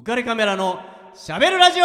浮かれカメラのしゃべるラジオ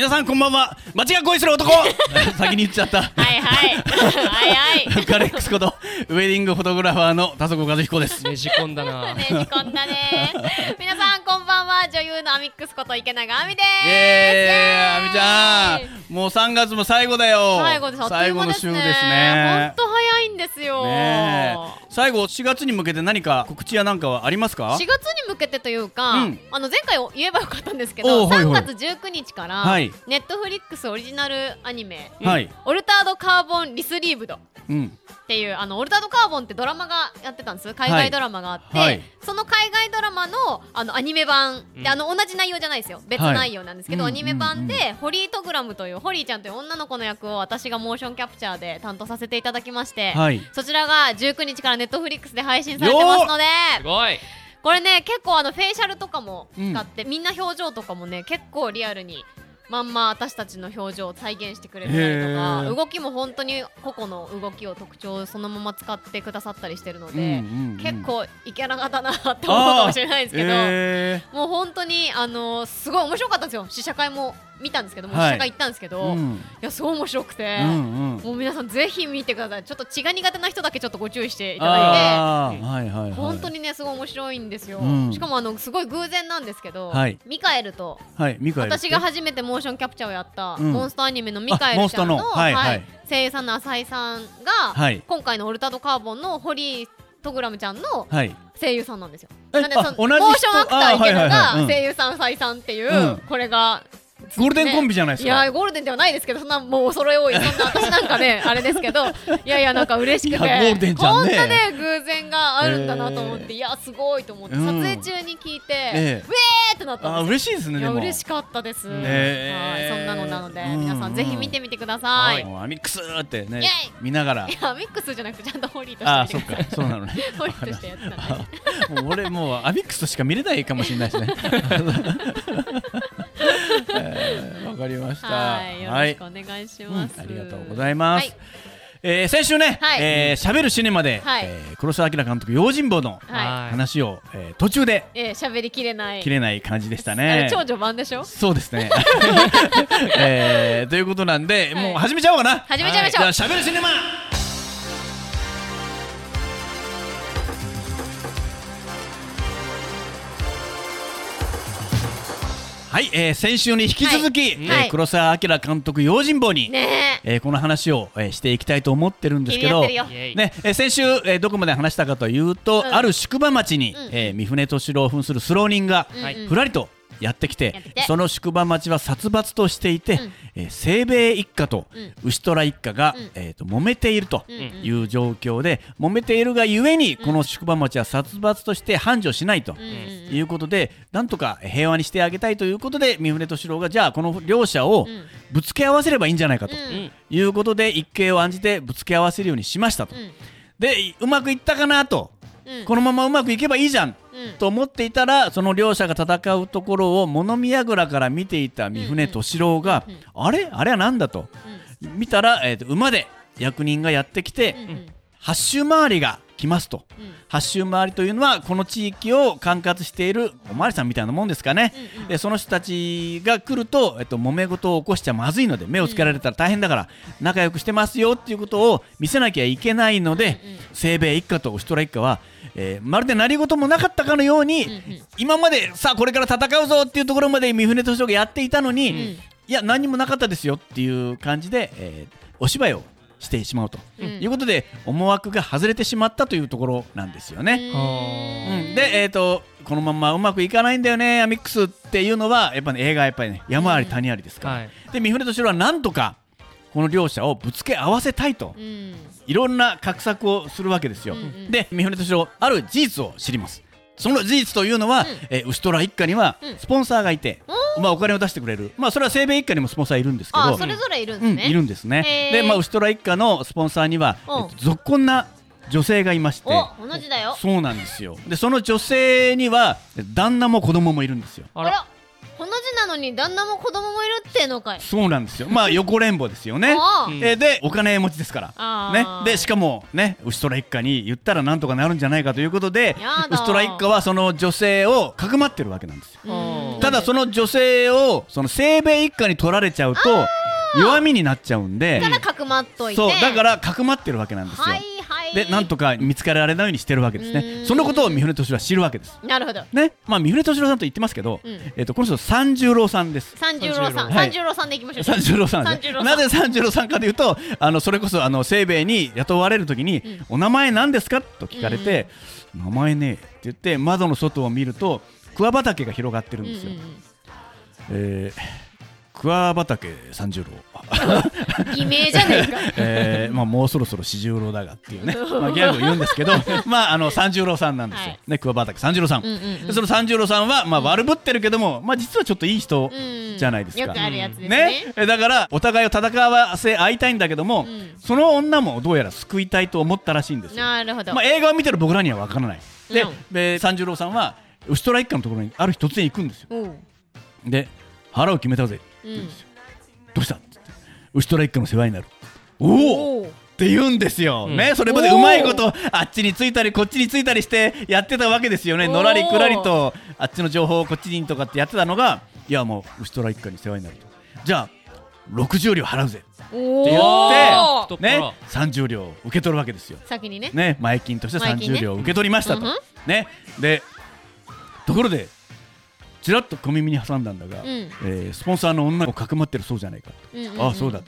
皆さんこんばんは。街が恋する男。先に言っちゃった。はいはい。はいはい。浮かれックスことウェディングフォトグラファーの田底和彦です。ねじ込んだな。ねじ込んだね。皆さんこんばんは。女優のアミックスこと池永亜美です。イエーイ。あみちゃん。もう3月も最後だよ。最後です。最後のう間ですね。旬ですね。ほんと早いんですよ、ねえ最後4月に向けて何か告知やなんかはありますか？4月に向けてというか、うん。あの前回を言えばよかったんですけどおうはいはい。3月19日から、はい。ネットフリックスオリジナルアニメ「はい。オルタードカーボンリスリーブド」うん。っていうあのオルタードカーボンってドラマがやってたんです。海外ドラマがあって、はい。はいその海外ドラマのあのアニメ版うん。であの同じ内容じゃないですよ。別はい。内容なんですけど、うんアニメ版うんでホリートグラムというホリーちゃんという女の子の役を私がモーションキャプチャーで担当させていただきまして、はいそちらが19日からネットフリックスで配信されてますので。すごい。これね結構あのフェイシャルとかも使って、みんな表情とかもね結構リアルにまんま私たちの表情を再現してくれたりとか動きも本当に個々の動きを特徴をそのまま使ってくださったりしてるので、うんうんうん。結構イケラガだなって思うかもしれないですけど、えもう本当にあのすごい面白かったんですよ。試写会も見たんですけども、はい会行ったんですけど、うん。やすごい面白くて。うんうん。もう皆さんぜひ見てください。ちょっと血が苦手な人だけちょっとご注意していただいあーはいはいはいて本当にねすごい面白いんですよ、うん。しかもあのすごい偶然なんですけど、はい。ミカエルとはいミカエル。私が初めてモーションキャプチャーをやったうん。モンスターアニメのミカエルちゃんのはいはい。声優さんの浅井さんが、はい。今回のオルタドカーボンのホリートグラムちゃんのはい。声優さんなんですよ。えなんでそのモーションアクター池田あはいはいはい。うん。が声優さん浅井さんっていう、うん。これがゴールデンコンビじゃないですか。いやゴールデンではないですけどそんなもうお揃い多いそんな私なんかねあれですけど いやいやなんか嬉しくて。ねこんなね偶然があるんだなと思って、えーいやすごいと思って、うん撮影中に聞いて、ええ。ウェーってなったあ嬉しいですね嬉しかったです、え。ーはいそんなのなのでうん。皆さんぜひ見てみてください、い、もうアミックスってね見ながら。やミックスじゃなくてちゃんとホリーとして見てください。か。そうなのね。ホリーとしてやってたんで。もう俺もうアミックスとしか見れないかもしれないですね。え ー わかりました。はいよろしくお願いしうんます、ありがとうございます、はい。えー先週ね、はい。えーしゃべるシネマで、はい。えー黒澤明監督用心棒のは話を、えー途中でいえー喋りきれない。切れない感じでしたあねれ超序盤でしょ？そうですね、えーということなんで、はい。もう始めちゃおうかな。始めちゃいましょう。しゃべるシネマはい、えー先週に引き続き、はいえーはい黒澤明監督用心棒に、ねえ。ーこの話を、えーしていきたいと思ってるんですけどねえー先週、えーどこまで話したかというと、うん。ある宿場町に、うん。えー三船敏郎を扮するスロー人が、うん。うんふらりとやってきてその宿場町は殺伐としていて、うん。えー清兵衛一家とうん。牛虎一家が、うん。えーと揉めているとうんうん。いう状況で、揉めているがゆえに、この宿場町は殺伐として繁盛しないと。うんうんいうことでなんとか平和にしてあげたいということで三船敏郎がじゃあこの両者をうん。ぶつけ合わせればいいんじゃないかとうん。いうことで一計を案じてぶつけ合わせるようにしましたと。うん。でうまくいったかなとうん。このままうまくいけばいいじゃん。うん。と思っていたらその両者が戦うところを物見櫓から見ていた三船敏郎が、うん。うんあれ？あれは何だと。見たら、えーと馬で役人がやってきて、うんうん。八周回りが来ますと。うん。八周回りというのはこの地域を管轄しているおまわりさんみたいなもんですかね、うんうん。でその人たちが来ると、えっと、揉め事を起こしちゃまずいので目をつけられたら大変だから、仲良くしてますよっていうことを見せなきゃいけないので、うんうん。清兵衛一家と牛虎一家は、えーまるで何事もなかったかのように、うんうん。今までさあこれから戦うぞっていうところまで三船敏郎がやっていたのに、んいや何にもなかったですよっていう感じで、えーお芝居をしてしまうと、うん。いうことで思惑が外れてしまったというところなんですよね。うん、で、えー、とこのままうまくいかないんだよねアミックスっていうのはやっぱ、ね、映画はやっぱりね山あり谷ありですから、はい。で三船敏郎はなんとかこの両者をぶつけ合わせたいと、うん。いろんな画策をするわけですよ、うんうん。で三船敏郎ある事実を知りますその事実というのは、えー牛虎一家にはうん。スポンサーがいて、まあ、お金を出してくれる、まあ、それは西米一家にもスポンサーいるんですけどあそれぞれいるんですうん、ねいるんですね。で、まあ、牛虎一家のスポンサーには、うん。えっと、ぞっこんな女性がいましてお同じだよ。そうなんですよ。でその女性には旦那も子供もいるんですよ。あらあらこの字なのに旦那も子供もいるってのかい。そうなんですよ。まあ横連棒ですよね。えーでお金持ちですから。あね。ー、でしかもねウシトラ一家に言ったらなんとかなるんじゃないかということでウシトラ一家はその女性をかくまってるわけなんですよ。うん。ただその女性をその清兵衛一家に取られちゃうと弱みになっちゃうんで。だからかくまっといて。そうだからかくまってるわけなんですよ、はいはいでなんとか見つかられないようにしてるわけですね。うん。そのことを三船敏郎は知るわけです。なるほど。ね。まあ三船敏郎さんと言ってますけど、うん。えっとこの人三十郎さんです。三十郎さん。はい。三十郎さんでいきましょう。三十郎さんね。なぜ三十郎さんかというとあのそれこそあの清兵衛に雇われるときに、ん。お名前何ですか？と聞かれて、名前ねって言って窓の外を見ると桑畑が広がってるんですよ、うんうん。えー桑畑三十郎。うん偽名じゃか。えーまあ、もうそろそろ四十郎だがっていうね、まあ、ギャグを言うんですけど、まあ、あの三十郎さんなんですよ、はい。ね、桑畑三十郎さん、うんうんうん。でその三十郎さんは、まあ、悪ぶってるけども、まあ、実はちょっといい人うん。じゃないですか。よくあるやつですね。ね。えだからお互いを戦わせ合いたいんだけども、うん。その女もどうやら救いたいと思ったらしいんですよ。なるほど。まあ、映画を見てる僕らには分からない。で,、うん。で三十郎さんはウシトラ一家のところにある日突然行くんですよ。で腹を決めたぜ言うん。ですよ。どうした？って言ってウシトラ一家の世話になる。おおって言うんですよ、うん。ねそれまでうまいことあっちについたりこっちについたりしてやってたわけですよね。のらりくらりとあっちの情報をこっちにとかってやってたのがいやもう牛虎一家に世話になると。じゃあ60両払うぜおって言おってね30両受け取るわけですよ。先にね。ね前金として前金ね。30両受け取りましたと、うんうん。ねでところでちらっと小耳に挟んだんだが、うん。えースポンサーの女をかくまってるそうじゃないかと、うんうんうん。ああそうだ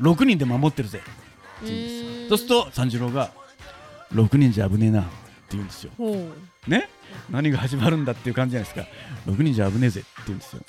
6人で守ってるぜ。うーんそうすると三次郎が6人じゃ危ねえなって言うんですよ。ね？何が始まるんだっていう感じじゃないですか。6人じゃ危ねえぜって言うんですよ。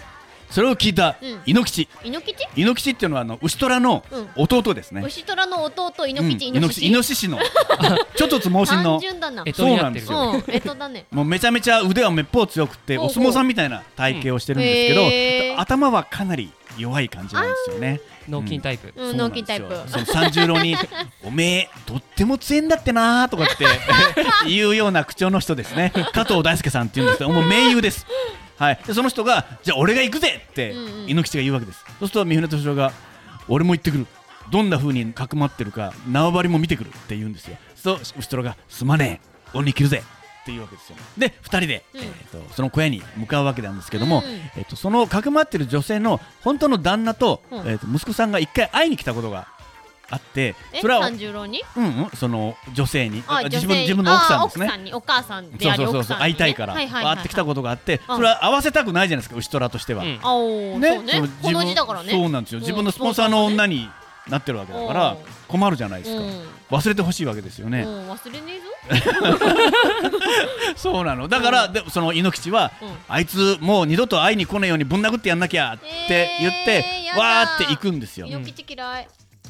それを聞いたうん。猪吉、猪吉？猪吉っていうのはあの牛虎のうん。弟ですね。牛虎の弟うん。猪吉猪吉イノシシの。ちょっとつ猛進単のそうなんうん。えっとだね。もうめちゃめちゃ腕はめっぽう強くてお相撲さんみたいな体型をしてるんですけど、頭はかなり弱い感じなんですよね。脳筋タイプ。うん脳筋タイプ。その三十郎に「おめえとっても強えんだってな」とかって言うような口調の人ですね。加藤大輔さんっていうんですけどもう盟友です。はい、でその人が「じゃあ俺が行くぜ!」って猪吉が言うわけです。そうすると三船敏郎が「俺も行ってくる」どんな風にかくまってるか縄張りも見てくるって言うんですよ。そうすると牛虎が「すまねえ俺に切るぜ!」っていうわけですよ。で2人で、うんえー、とその小屋に向かうわけなんですけども、うんえー、とそのかくまってる女性の本当の旦那と,、うんえー、と息子さんが一回会いに来たことがあってえそれは三十郎に？うんうんその女性に。あ自分自分の奥さんですね。あ奥さんに。お母さんでありそうそうそう会いたいからはいはいはい会ってきたことがあってうん。それは会わせたくないじゃないですか牛虎としては。ねこの字だからね。そうなんですよ。自分のスポンサーの女になってるわけだからうん困るじゃないですか。うん。忘れてほしいわけですよね。うん忘れねえぞ。そうなの。だからでその猪吉はうん。あいつもう二度と会いに来ねえようにぶん殴ってやんなきゃって言ってえー。わーって行くんですよ。猪吉嫌い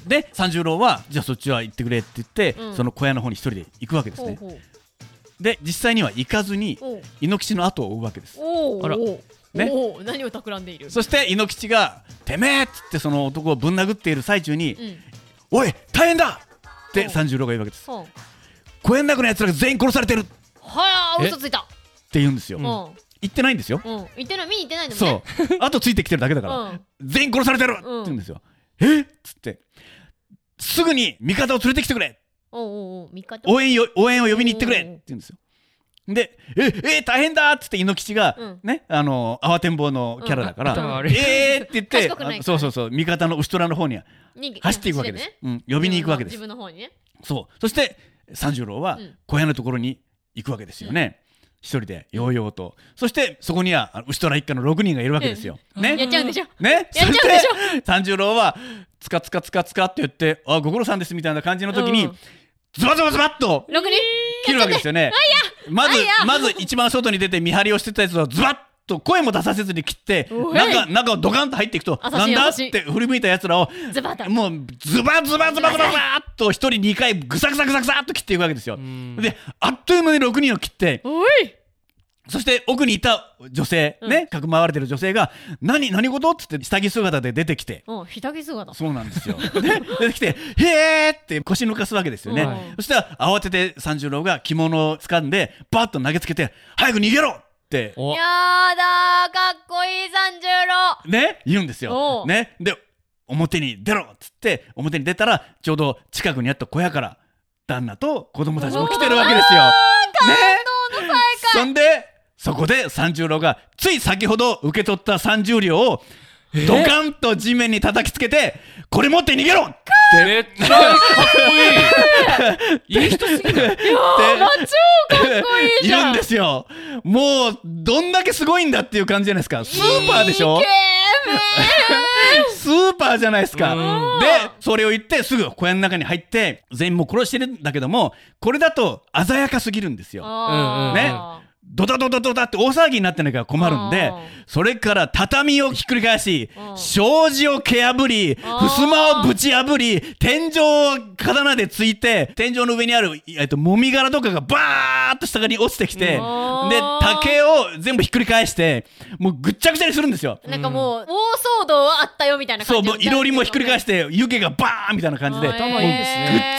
で三十郎はじゃあそっちは行ってくれって言って、うん。その小屋の方に一人で行くわけですね。ほうほう。で実際には行かずに猪吉の後を追うわけです。あら。ね。何を企んでいる？そして猪吉が「てめえ!」っつってその男をぶん殴っている最中にうん「おい大変だ!」って三十郎が言うわけです。小屋の中のやつらが全員殺されてる。ってはあえ？嘘ついた。言うんですよ、うん。言ってないんですよ、うん。行ってない。見に行ってないんだもんそねう。あとついてきてるだけだから、うん。全員殺されてる！って言うんですよ、え？っつって。すぐに味方を連れてきてくれ。おうおうおう味方。応援よ応援を呼びに行ってくれ。って言うんですよ。でえ？え？大変だっつって猪吉が、うん。ねあの慌てんぼうのキャラだから、え？ーって言ってそうそうそう味方の牛虎の方に走っていくわけです、うん、呼びに行くわけです、自分の方にね。そう。そして三十郎はうん。小屋のところに行くわけですよね、一人でようようと。そしてそこには牛虎一家の6人がいるわけですよ、ね？やっちゃうんでしょ？ね、やっちゃうんでしょ？三十郎はつかつかつかつかって言ってあご苦労さんですみたいな感じの時に、うん。ズバズバズバっと六人？切るわけですよね。まずまず一番外に出て見張りをしてたやつをズバッと声も出させずに切って中中をドカンと入っていくとなんだって振り向いたやつらをもうズバズバズバズバズバーっと一人二回ぐさぐさぐさぐさっと切っていくわけですよ。うん。であっという間に6人を切っておい。そして奥にいた女性、うん。ね、かくまわれてる女性が、何、何事？っつって下着姿で出てきて、うん下着姿。そうなんですよ。で出てきて、へーって腰抜かすわけですよね。うんそしたら慌てて三十郎が着物を掴んで、バッと投げつけて、早く逃げろって。やだーかっこいい三十郎ね？言うんですおよ。う。ね？で表に出ろっつって表に出たらちょうど近くにあった小屋から旦那と子供たちも来てるわけですよ。ね？そんでそこで三十郎がつい先ほど受け取った三十両をドカンと地面に叩きつけてこれ持って逃げろって。めっちゃかっこいい。いい人すぎるあ超かっこいいいるんですよ。もうどんだけすごいんだっていう感じじゃないですか。スーパーでしょ？スーパーじゃないですか。うんで、それを言ってすぐ小屋の中に入って全員もう殺してるんだけども、これだと鮮やかすぎるんですよ。ねドタドタドタって大騒ぎになってないから困るんでうん、それから畳をひっくり返しうん、障子を蹴破り、襖をぶち破り、天井を刀でついて、天井の上にある、えっと、もみ殻とかがバーッと下に落ちてきて、で、うん。竹を全部ひっくり返して、もうぐっちゃぐちゃにするんですよ。なんかもう大騒動はあったよみたいな感そう、じもういろりもひっくり返しして、湯気がバーンみたいな感じで、ぐ頭っ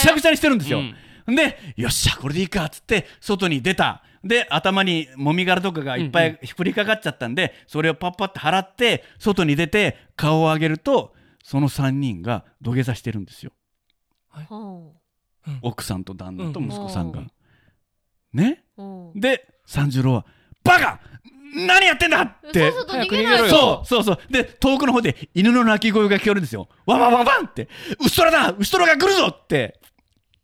ちゃぐちゃにしてるんですよ。うん。で、よっしゃ、これでいいかっつって、外に出た。で、頭にもみ殻とかがいっぱいひっくりかかっちゃったんで、それをパッパって払って、外に出て、顔を上げると、その3人が土下座してるんですよ。奥さんと旦那と息子さんが。う。んねで、三十郎は、バカ!何やってんだ!って。そうそうそう。そうそう。で、遠くの方で犬の鳴き声が聞こえるんですよ。ワンワンワンワンって、ウストラだ!ウストラが来るぞ!って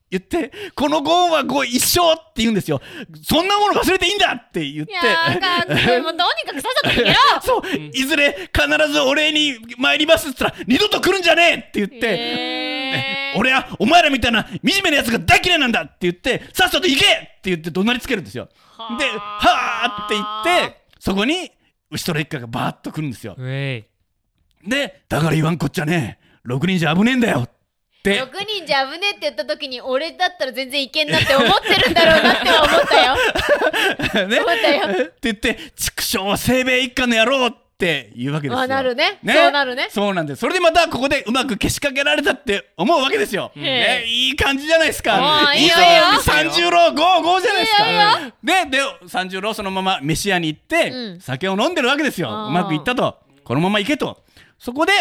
言って、このゴーンはゴー一生って言うんですよ。そんなもの忘れていいんだって言って。い。やーかっこいいもうとにかくさっさと逃げろ。そう、いずれ必ずお礼に参りますって言ったら、二度と来るんじゃねえって言って、えー。俺はお前らみたいな惨めな奴が大嫌いなんだって言って、さっさと行けって言って怒鳴りつけるんですよ。で、はーって言って、そこに、後ろ一家がバーッと来るんですよ。で、だから言わんこっちゃねえ、6人じゃ危ねえんだよって。6人じゃ危ねえって言った時に俺だったら全然いけんなって思ってるんだろうなっては思ったよ ね、思ったよって言って、畜生は清兵衛一家の野郎って言うわけですよ。あなるねそうなるねそうなんです。それでまたここでうまくけしかけられたって思うわけですよ。へね、いい感じじゃないですか。いいよ三十郎ゴーゴーじゃないですか。いいよで、で、三十郎そのまま飯屋に行って、うん酒を飲んでるわけですよ。うまくいったと。このまま行けと。そこで、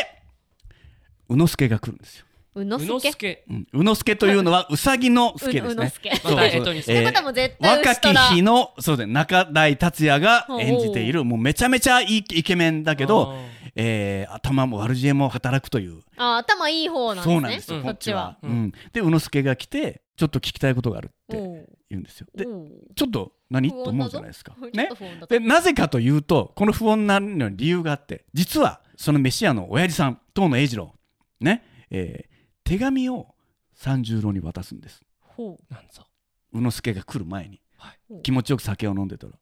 宇之助が来るんですよ。うの宇之すけ助。うん、宇之助というのはうさぎの助ですね。ううのすけそうそう。また干支にする。ってことはもう絶対若き日のそうですね中台達也が演じているもうめちゃめちゃいいイケメンだけど、えー頭も悪知恵も働くという。あ頭いい方なんですねそうなんですよ、うんこっちは。ううん。んで宇之助が来てちょっと聞きたいことがあるって。おう。言うんですよ。でおう。ちょっと何？不穏だぞ。と思うじゃないですか。ちょっねと不穏だぞ。でなぜかというとこの不穏なのに理由があって実はその飯屋の親父さん遠野栄二郎。ね、えー手紙を三十郎に渡すんです。ほなんぞ。宇之助が来る前に、はい。気持ちよく酒を飲んでたら。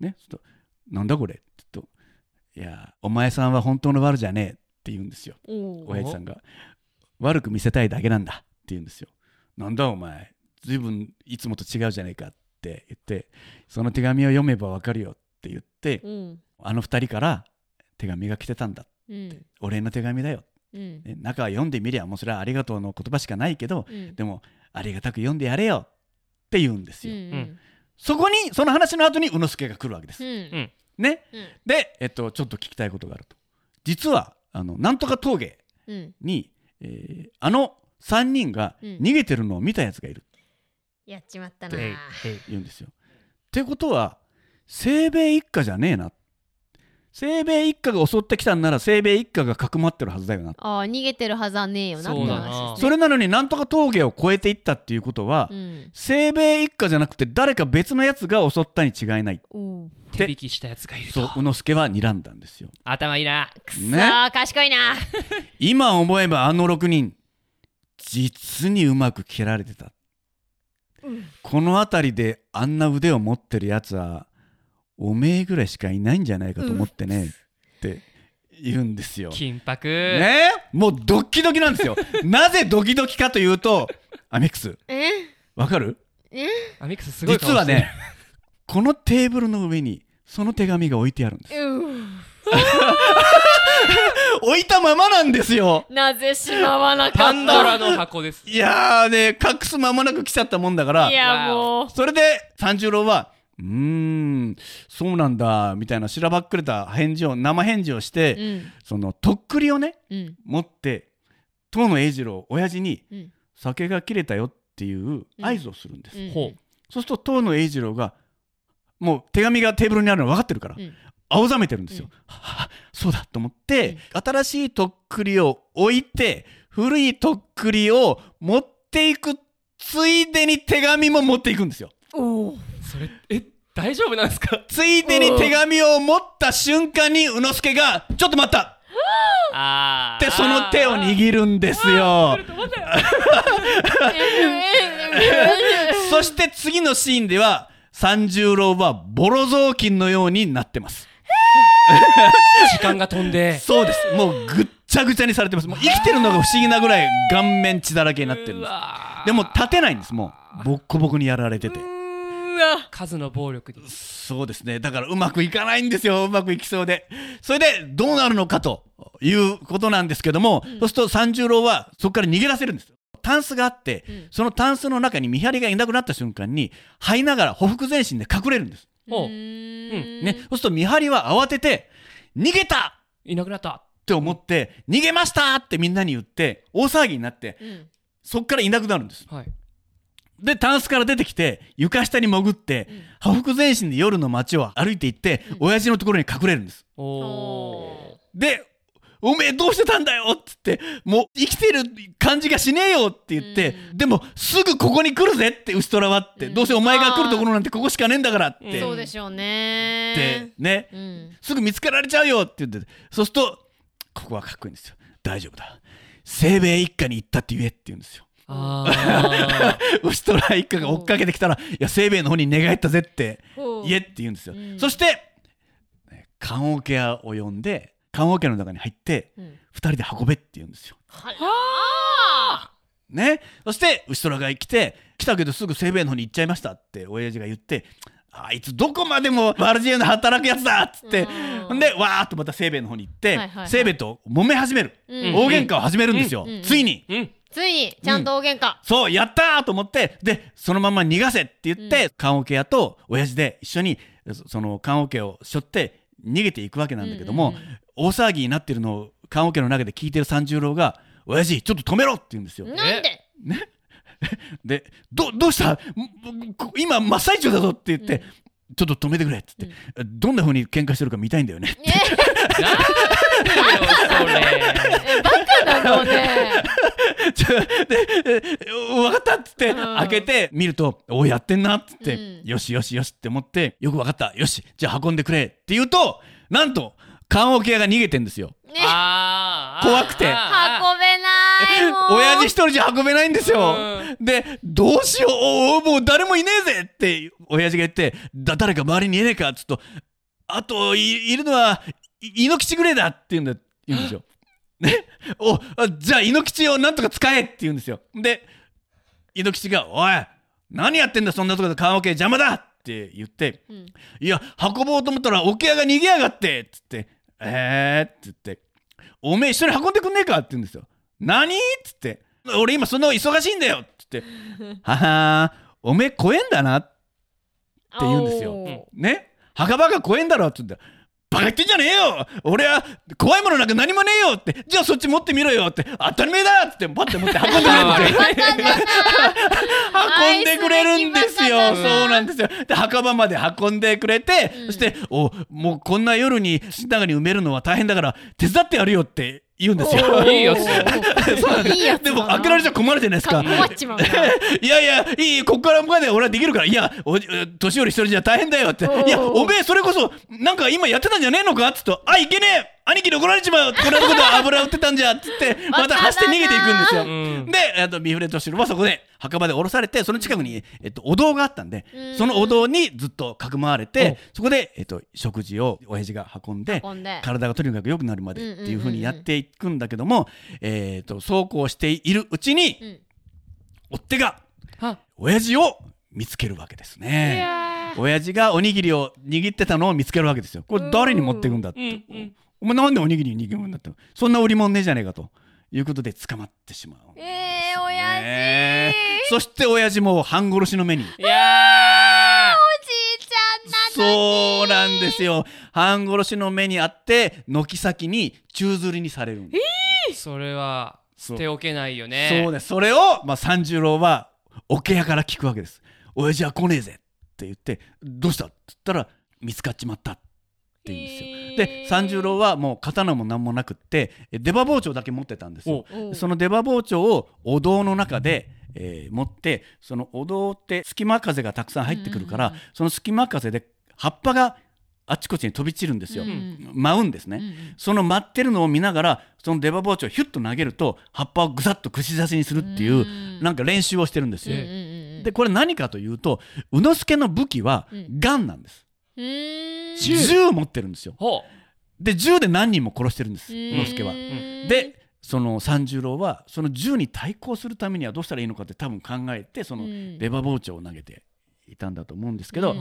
ねちょっとなんだこれ？って言うといやお前さんは本当の悪じゃねえって言うんですよ。う。おう親父さんが。悪く見せたいだけなんだって言うんですよ。なんだお前？随分いつもと違うじゃねえかって言ってその手紙を読めばわかるよって言ってうん。あの二人から手紙が来てたんだうん。お礼の手紙だよ、うん。ね中は読んでみりゃもうそれはありがとうの言葉しかないけどうん。でもありがたく読んでやれよって言うんですうよ、ん。そこにその話の後に宇之助が来るわけです。うん。うん。ね、うん。で、えっと、ちょっと聞きたいことがあると。実はあのなんとか峠うん。に、えーあの3人がうん。逃げてるのを見たやつがいる。ってやっちまったなえいえい。言うんですよ。ってことは清兵衛一家じゃねえな。清兵衛一家が襲ってきたんなら清兵衛一家がかくまってるはずだよな。あー逃げてるはずはねえよなってそうだな話ですね。それなのになんとか峠を越えていったっていうことは、うん。清兵衛一家じゃなくて誰か別のやつが襲ったに違いない。おう。手引きしたやつがいるそうと宇之助は睨んだんですよ。頭いいな。くそね。ー賢いな。今思えばあの6人実にうまく蹴られてた、この辺りであんな腕を持ってるやつはおめえぐらいしかいないんじゃないかと思ってね、って言うんですよ。金箔。ね？もうドッキドキなんですよ。なぜドキドキかというとアメックス。え？わかる？え？アミックスすごい実はねこのテーブルの上にその手紙が置いてあるんです。うん 置いたままなんですよ。なぜしまわなかパったンドラの？箱ですいやーね隠す間もなく来ちゃったもんだからいやもう。それで三十郎はうーんそうなんだみたいなしらばっくれた返事を生返事をして、うん。そのとっくりをねうん。持って当の栄次郎親父にうん。酒が切れたよっていう合図をするんです、そうすると当の栄次郎がもう手紙がテーブルにあるの分かってるから、うん。青ざめてるんですよ、うん。はあそうだと思って、新しいとっくりを置いて古いとっくりを持っていくついでに手紙も持っていくんですよそれえ大丈夫なんですか？ついでに手紙を持った瞬間に宇之助が「ちょっと待った!」あってその手を握るんですよ。そして次のシーンでは三十郎はボロ雑巾のようになってます。時間が飛んで。そうです。もうぐっちゃぐちゃにされてます。もう生きてるのが不思議なぐらい顔面血だらけになってるんです。でも立てないんです。もうボッコボコにやられてて数の暴力にそうですね。だからうまくいかないんですよ。うまくいきそうで。それでどうなるのかということなんですけども、そうすると三十郎はそこから逃げ出せるんですタンスがあって、うん。そのタンスの中に見張りがいなくなった瞬間に這いながらほふ前進で隠れるんです、ほう。ね、そうすると見張りは慌てて逃げた！いなくなった。って思って、逃げました！ってみんなに言って大騒ぎになってうん。そっからいなくなるんです。はいでタンスから出てきて床下に潜って破腹前進で夜の街を歩いて行って、親父のところに隠れるんです。でおめえどうしてたんだよっつってもう生きてる感じがしねえよって言って、うん。でもすぐここに来るぜって牛虎はって、うん。どうせお前が来るところなんてここしかねえんだからって、うん。そうでしょうでね。ねうん。すぐ見つけられちゃうよって言ってそうするとここはかっこいいんですよ。大丈夫だ。清兵衛一家に行ったって言えって言うんですよあ牛虎 一家が追っかけてきたら「いや清兵衛の方に寝返ったぜ」って言えって言うんですよ、うん。そしてね棺桶屋を呼んで棺桶の中に入ってうん。二人で運べって言うんですよ。はらね。そして牛虎が来て来たけどすぐ清兵衛の方に行っちゃいましたって親父が言ってあいつどこまでもバルジエの働くやつだっつってうん。ほんでわーっとまた清兵衛の方に行ってはいはいはい。清兵衛と揉め始める。うん。大喧嘩を始めるんですよ。うん。ついに。ーうんついにちゃんと大喧嘩。そうやったーと思ってでそのまま逃がせって言って棺桶屋と親父で一緒にそその棺桶を背負って逃げていくわけなんだけども、うんうんうん。大騒ぎになってるのを棺桶の中で聞いてる三十郎が「親父ちょっと止めろ!」って言うんですよ。なんで？でどどうした？今真っ最中だぞって言って、ちょっと止めてくれっつって、どんな風に喧嘩してるか見たいんだよね。なんだよそれえバカなのね。ちょでえ分かったっつって、うん。開けて見ると「おやってんな」っつって、うん。よしよしよしって思って「よく分かった。よしじゃあ運んでくれ」って言うとなんと棺桶屋が逃げてんですよ。ねあー怖くて。あ運べないもう。親父一人じゃ運べないんですよ。で、どうしよう、おーもう誰もいねえぜって、親父が言って、だ誰か周りにいねえかっつうと、あとい、いるのは、い猪吉ぐらいだって言うんだ、言うんですよ。ね、お、あじゃあ猪吉をなんとか使えって言うんですよ。で、猪吉が、おい、何やってんだ、そんなとこで棺桶邪魔だって言って、うんいや、運ぼうと思ったら、桶屋が逃げやがってっつって、えーって言って、おめえ一緒に運んでくんねえかって言うんですよ。何っつって、俺今そんな忙しいんだよっつって、ははー、おめえ怖えんだなって言うんですよね？墓場が怖えんだろって言うんだよ。バカ言ってんじゃねえよ。俺は怖いものなんか何もねえよ。ってじゃあそっち持ってみろよ。って当たり前だってパッて持って運んでくれるんですよ運んでくれるんですよ。そうなんですよ。で墓場まで運んでくれて、うん。そしておもうこんな夜に死んだがに埋めるのは大変だから手伝ってやるよって言うんですよ。いいやつ。そうなんですでも開けられちゃ困るじゃないですか。いやいや、いい、ここからまで俺はできるから、いや、おじ年寄り一人じゃ大変だよって、いや、おめえ、それこそ、なんか今やってたんじゃねえのかっつうと、あ、いけねえ兄貴に怒られちまうこんなとこで油売ってたんじゃっつって、また走って逃げていくんですよ。うん。で、えっと、ビフレ敏郎はそこで墓場で降ろされて、その近くに、えっと、お堂があったんでうん、そのお堂にずっとかくまわれて、そこで、えっと、食事を親父が運んで、運んで。体がとにかく良くなるまでっていうふうにやっていくんだけども、えっと、そうこうしているうちに、うん。追っ手がは。親父を見つけるわけですいね。親父がおにぎりを握ってたのを見つけるわけですよ。これ誰に持っていくんだって。うんうんお前なんでおにぎりに握るんだって。そんな売り物ねえじゃねえかと。いうことで捕まってしまう。えー、親父、ねえそして親父も半殺しの目に。いやおじいちゃそうなんですよ。半殺しの目にあって軒先に宙吊りにされるんですそれは捨ておけないよね。そうです。それを、まあ、三十郎は桶屋から聞くわけです「親父は来ねえぜ」って言って「どうした?」って言ったら「見つかっちまった」って言うんですよ。で三十郎はもう刀も何もなくってえ出刃包丁だけ持ってたんですよ。その出刃包丁をお堂の中で、えー持ってそのお堂って隙間風がたくさん入ってくるから、うんうんうんその隙間風で葉っぱがあっちこっちに飛び散るんですよ、うん舞うんですね、うんうん。その舞ってるのを見ながらその出刃包丁をヒュッと投げると葉っぱをぐさっと串刺しにするっていう、うん。なんか練習をしてるんですよ、うんうんうんでこれ何かというと宇之助の武器はうん。ガンなんです、うーん銃持ってるんですよ。ほで銃で何人も殺してるんです之助は。うん。でその三十郎はその銃に対抗するためにはどうしたらいいのかって多分考えてそのうん。出刃包丁を投げていたんだと思うんですけど、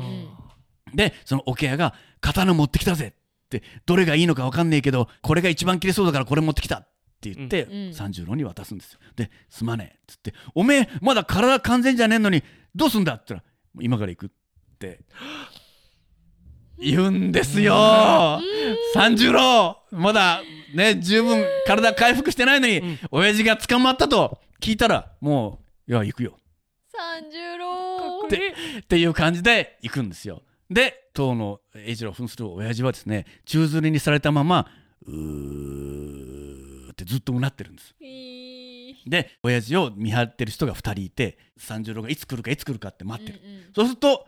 でその桶屋が「刀持ってきたぜ」ってどれがいいのか分かんねえけどこれが一番切れそうだからこれ持ってきたって言って、三十郎に渡すんですよ。で「すまねえ」っつって「おめえまだ体完全じゃねえのにどうすんだ?」って言ったら「今から行く」って言うんですよ。三十郎まだね十分体回復してないのに、うん親父が捕まったと聞いたらもう「いや行くよ」三十郎でっていう感じで行くんですよ。で当の栄一郎を扮する親父はですね宙吊りにされたままうーってずっとうなってるんです。いいで親父を見張ってる人が2人いて三十郎がいつ来るかいつ来るかって待ってる。うんうんそうすると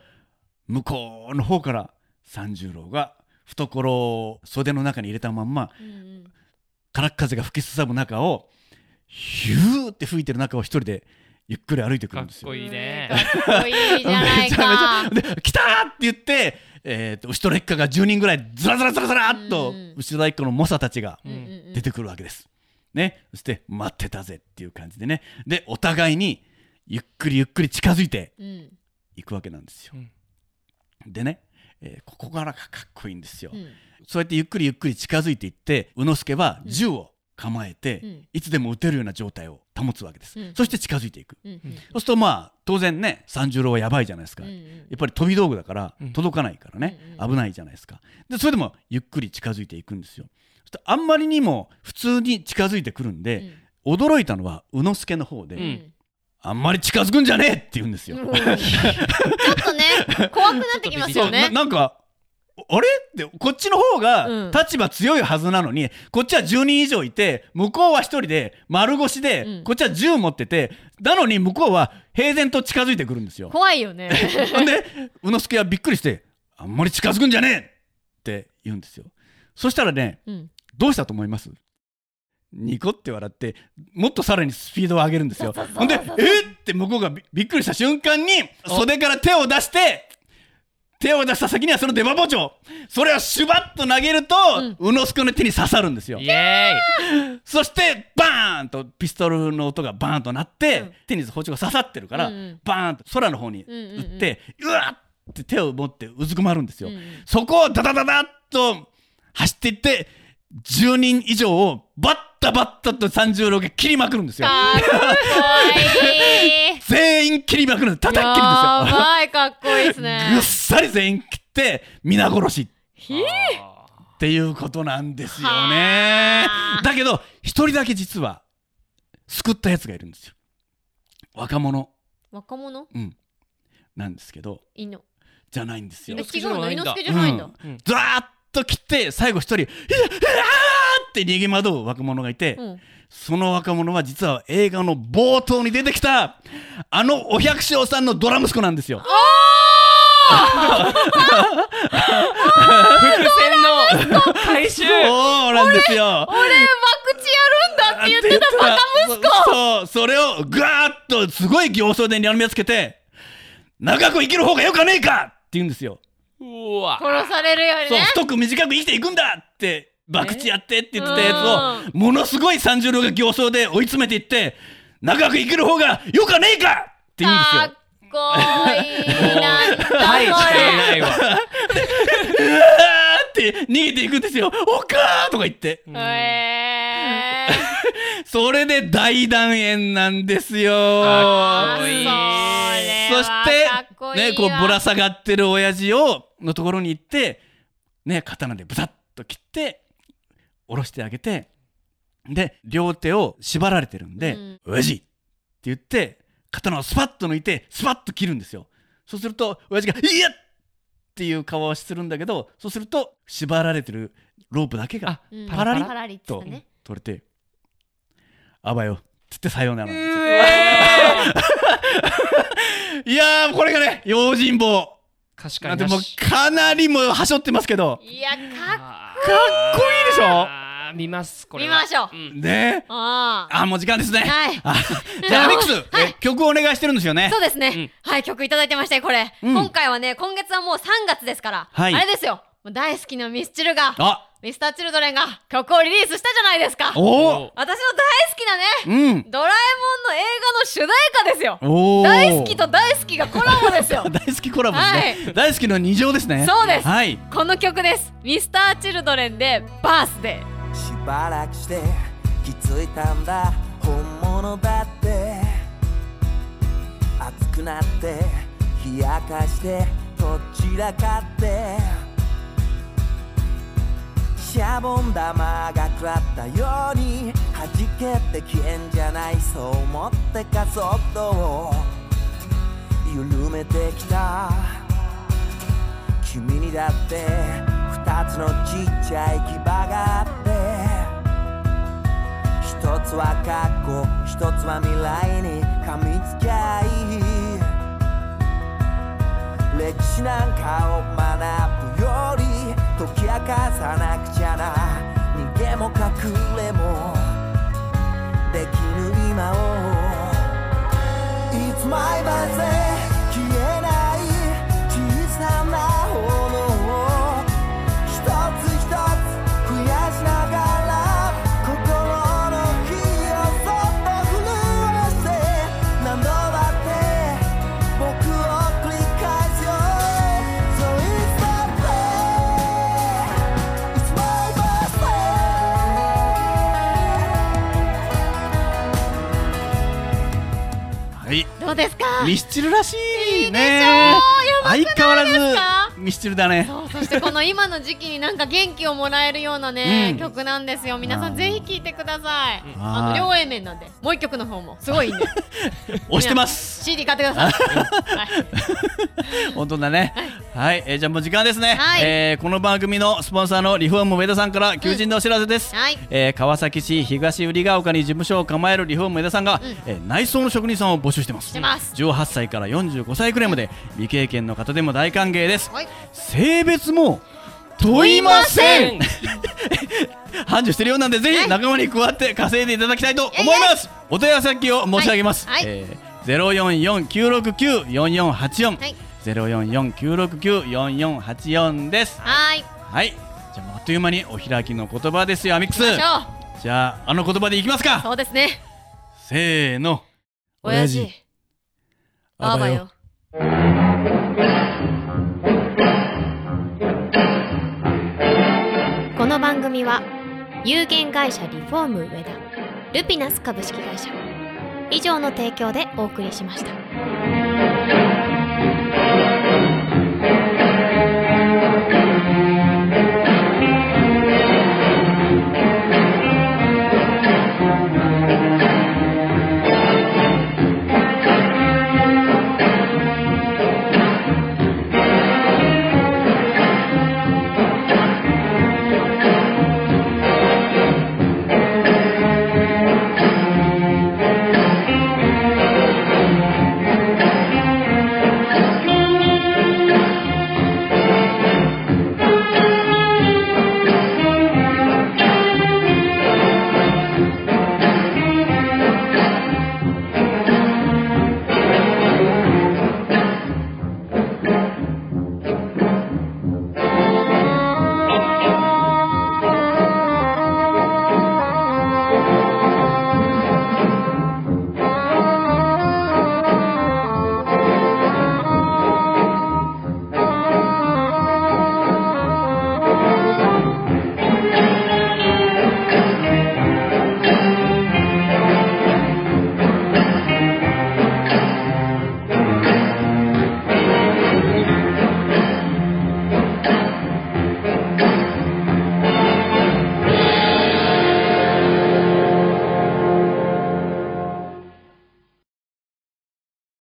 向こうの方から三十郎が懐を袖の中に入れたまんまうんうん。空っ風が吹きすさぶ中をヒューって吹いてる中を一人でゆっくり歩いてくかっるんですよ。こ。いいね。かっこいいじゃないか。めちゃめちゃで来たーって言って、えー、と牛と劣化が10人ぐらいずらずらずらずらっとうんうん。牛と一家の猛者たちが出てくるわけです。ね、そして待ってたぜっていう感じでね。でお互いにゆっくりゆっくり近づいてうん。いくわけなんですよ。うん。でね、えーここからがかっこいいんですよ。うん。そうやってゆっくりゆっくり近づいていって宇之助は銃を構えて、うん。いつでも撃てるような状態を保つわけです。うん。そして近づいていく。そうするとまあ当然ね三十郎はやばいじゃないですか。うんうんやっぱり飛び道具だからうん。届かないからね、危ないじゃないですか。でそれでもゆっくり近づいていくんですよ。そしてあんまりにも普通に近づいてくるんで、驚いたのは宇之助の方で、あんまり近づくんじゃねえって言うんですよ、うん。ちょっとね怖くなってきますよね。なんかあれ？ってこっちの方うがん。立場強いはずなのに、こっちは10人以上いて向こうは1人で丸腰で、うん。こっちは銃持っててなのに向こうは平然と近づいてくるんですよ。怖いよね。ほんで宇之助はびっくりして「あんまり近づくんじゃねえ!」って言うんですよ。そしたらねうん。どうしたと思います？ニコって笑ってもっとさらにスピードを上げるんですよ。ほんで「えっ!」って向こうがびびっくりした瞬間に袖から手を出して手を出した先にはその出刃包丁。それをシュバッと投げると、宇之助の手に刺さるんですよ。イエそしてバーンとピストルの音がバーンとなって、うん。手に包丁が刺さってるから、うんうん。バーンと空の方に打って、うわっって手を持ってうずくまるんですよ。うんうん。そこをダダダダッと走っていって10人以上をバッタバッタと36が切りまくるんですよ。かっこいい。全員切りまくるんです叩き切るんやですよ。ばいかっこいいですね。ぐっさり全員切って皆殺し。っていうことなんですよはねあ。だけど一人だけ実は救ったやつがいるんですよ。若者、若者？うん、なんですけど。いいのじゃないんですよ。違うの之助じゃないんだ。猪之助じゃないんだ。ずわーっと来て最後一人「うわー!」って逃げ惑う若者がいて、うん。その若者は実は映画の冒頭に出てきたあのお百姓さんのドラ息子なんですよ。伏線の回収。そうなんですよ。俺博打やるんだって言ってたバカ息子!そうそれをぐわーっとすごい形相でにらみつけて長く生きる方がよかねえかって言うんですよ。うわ。殺されるよりそうね太く短く生きていくんだって博打やってって言ってたやうつをものすごい三十郎が形相で追い詰めていって長く生きる方がよかねえかって言うんですよか。っこいいなはいないわうわーって逃げていくんですよ。おかーとか言って。えー それで大団円なんですよ。かっこいいそしてね、こうぶら下がってる親父をのところに行って、ね、刀でブタッと切って下ろしてあげてで両手を縛られてるんでうん「親父!」って言って刀をスパッと抜いてスパッと切るんですよ。そうすると親父が「いやっ!」っていう顔をするんだけどそうすると縛られてるロープだけがパラリパラリっつっと取れて「あばよ」っつってさようならなんですよ。いやーこれがね用心棒確かなんでもかなりもうはしょってますけど。いやかっこいい。でしょ？見ますこれは。見ましょう。うん。ね。ああもう時間ですね、はい。あじゃあアミックス、え曲をお願いしてるんですよね？そうですね、はい曲いただいてましてこれ、うん。今回はね今月はもう3月ですから、はい。あれですよ。もう大好きなミスチルが。あミスターチルドレンが曲をリリースしたじゃないですか。私のお大好きなねうん。ドラえもんの映画の主題歌ですよ。大好きと大好きがコラボですよ。大好きコラボですね、大好きの二乗ですね。そうです。はい。この曲です。ミスターチルドレンでバースデー。しばらくして気づいたんだ。本物だって。熱くなって冷やかしてどちらかってシャボン玉が食らったように弾けて消えんじゃないそう思って加速度を緩めてきた。君にだって二つのちっちゃい牙があって。一つは過去一つは未来に噛みつきゃいい。歴史なんかを学ぶより解き明かさなくちゃな。逃げも隠れもできぬ今を。It's my birthday. いどうですか？ミスチルらしいね。相変わらずミスチルだね。そしてこの今の時期になんか元気をもらえるようなね、うん。曲なんですよ。皆さんぜひ聴いてください、うん。あの両 A 面なんで。もう一曲の方も。すごいいいんで押してます。CD 買ってください、はい。本当だね。はい、えーじゃあもう時間ですね。はいえーこの番組のスポンサーのリフォーム上田さんから求人のお知らせです。はいえー川崎市東売ヶ丘に事務所を構えるリフォーム上田さんが、えー内装の職人さんを募集してます。してます18歳から45歳くらいまで未経験の方でも大歓迎です。はい性別も問いません。繁盛してるようなんでぜひ仲間に加わって稼いでいただきたいと思います。お問い合わせ先を申し上げます。はいはいえー044-969-4484、はい044-969-4484です。はいはい。じゃああっという間にお開きの言葉ですよ、アミックス。じゃああの言葉でいきますか。そうですねせーの。親父あばよこの番組は有限会社リフォーム上田ルピナス株式会社以上の提供でお送りしました。